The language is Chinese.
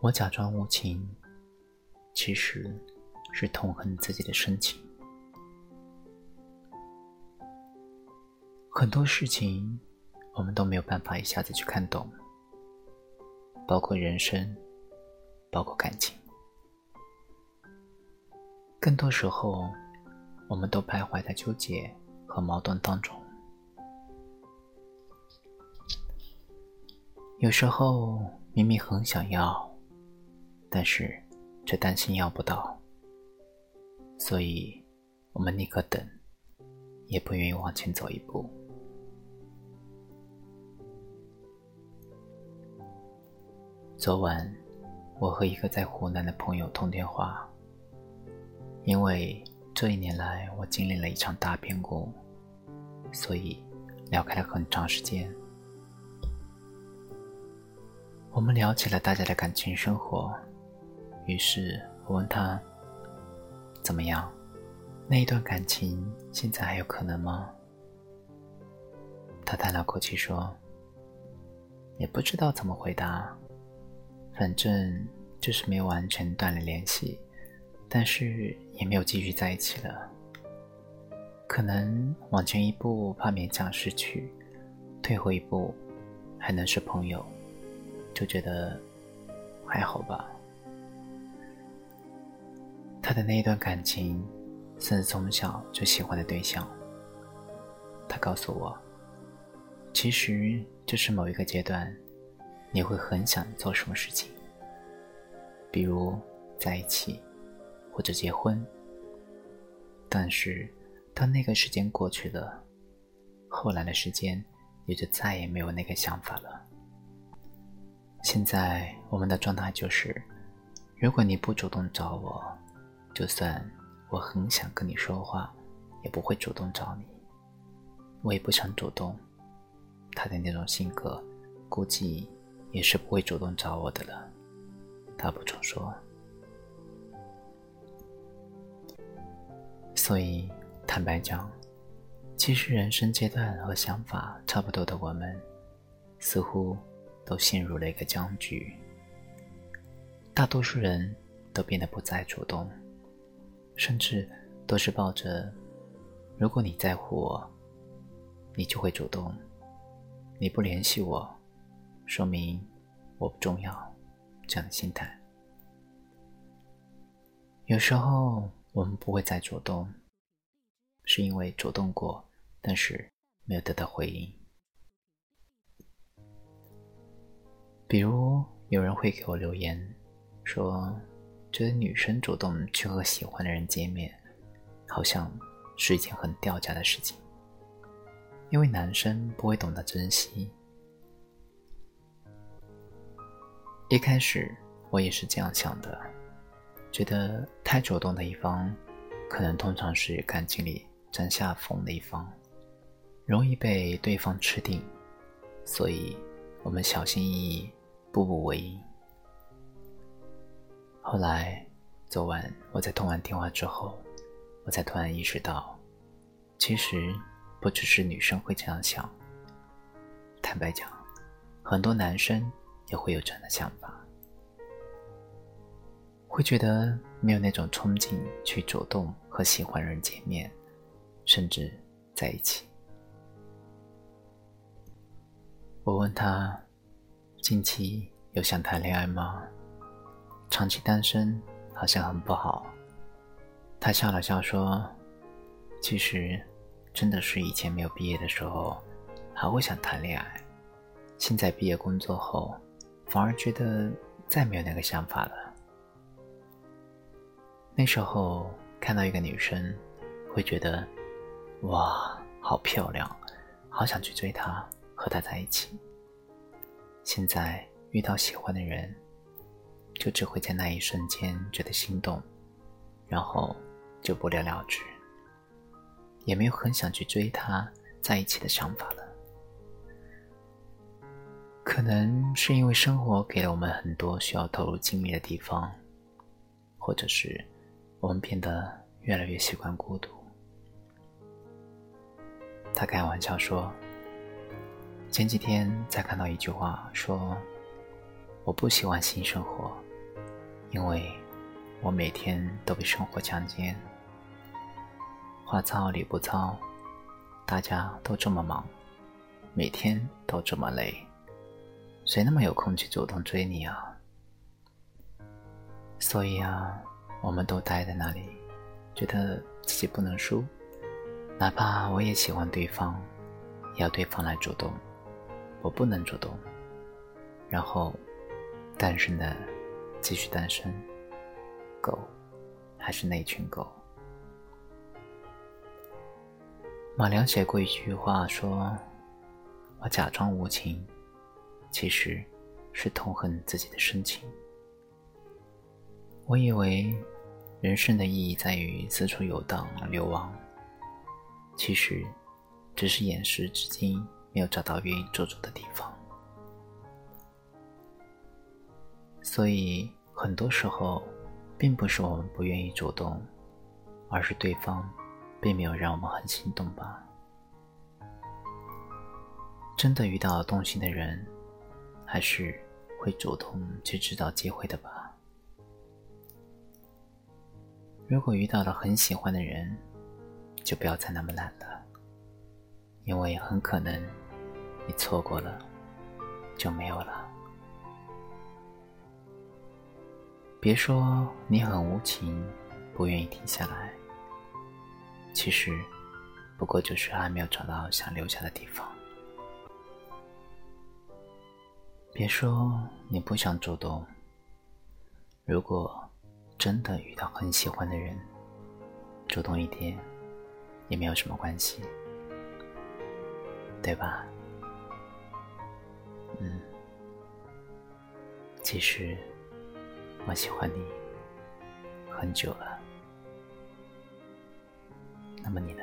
我假装无情，其实是痛恨自己的深情。很多事情，我们都没有办法一下子去看懂，包括人生，包括感情。更多时候，我们都徘徊在纠结和矛盾当中。有时候明明很想要，但是却担心要不到，所以我们宁可等，也不愿意往前走一步。昨晚，我和一个在湖南的朋友通电话，因为这一年来我经历了一场大变故，所以聊开了很长时间。我们聊起了大家的感情生活，于是我问他：“怎么样？那一段感情现在还有可能吗？”他叹了口气说：“也不知道怎么回答，反正就是没有完全断了联系，但是也没有继续在一起了。可能往前一步怕勉强失去，退后一步还能是朋友。”就觉得还好吧。他的那一段感情，算是从小就喜欢的对象。他告诉我，其实就是某一个阶段，你会很想做什么事情，比如在一起或者结婚。但是当那个时间过去了，后来的时间也就再也没有那个想法了。现在我们的状态就是，如果你不主动找我，就算我很想跟你说话，也不会主动找你。我也不想主动，他的那种性格，估计也是不会主动找我的了。他补充说。所以，坦白讲，其实人生阶段和想法差不多的我们，似乎。都陷入了一个僵局，大多数人都变得不再主动，甚至都是抱着“如果你在乎我，你就会主动；你不联系我，说明我不重要”这样的心态。有时候我们不会再主动，是因为主动过，但是没有得到回应。比如有人会给我留言，说觉得女生主动去和喜欢的人见面，好像是一件很掉价的事情，因为男生不会懂得珍惜。一开始我也是这样想的，觉得太主动的一方，可能通常是感情里占下风的一方，容易被对方吃定，所以我们小心翼翼。步步为营。后来，昨晚我在通完电话之后，我才突然意识到，其实不只是女生会这样想。坦白讲，很多男生也会有这样的想法，会觉得没有那种冲劲去主动和喜欢人见面，甚至在一起。我问他。近期有想谈恋爱吗？长期单身好像很不好。他笑了笑说：“其实，真的是以前没有毕业的时候，还会想谈恋爱。现在毕业工作后，反而觉得再没有那个想法了。那时候看到一个女生，会觉得，哇，好漂亮，好想去追她，和她在一起。”现在遇到喜欢的人，就只会在那一瞬间觉得心动，然后就不了了之，也没有很想去追他在一起的想法了。可能是因为生活给了我们很多需要投入精力的地方，或者是我们变得越来越习惯孤独。他开玩笑说。前几天才看到一句话，说：“我不喜欢性生活，因为我每天都被生活强奸，话糙理不糙，大家都这么忙，每天都这么累，谁那么有空去主动追你啊？所以啊，我们都待在那里，觉得自己不能输，哪怕我也喜欢对方，也要对方来主动，我不能主动，然后单身的。继续单身，狗还是那群狗。马良写过一句话，说：“我假装无情，其实是痛恨自己的深情。”我以为人生的意义在于四处游荡流亡，其实只是眼时至今没有找到愿意驻足的地方。所以，很多时候，并不是我们不愿意主动，而是对方并没有让我们很心动吧。真的遇到动心的人，还是会主动去制造机会的吧。如果遇到了很喜欢的人，就不要再那么懒了，因为很可能你错过了，就没有了。别说你很无情，不愿意停下来。其实，不过就是还没有找到想留下的地方。别说你不想主动。如果真的遇到很喜欢的人，主动一点也没有什么关系，对吧？嗯，其实。我喜欢你很久了，那么你呢？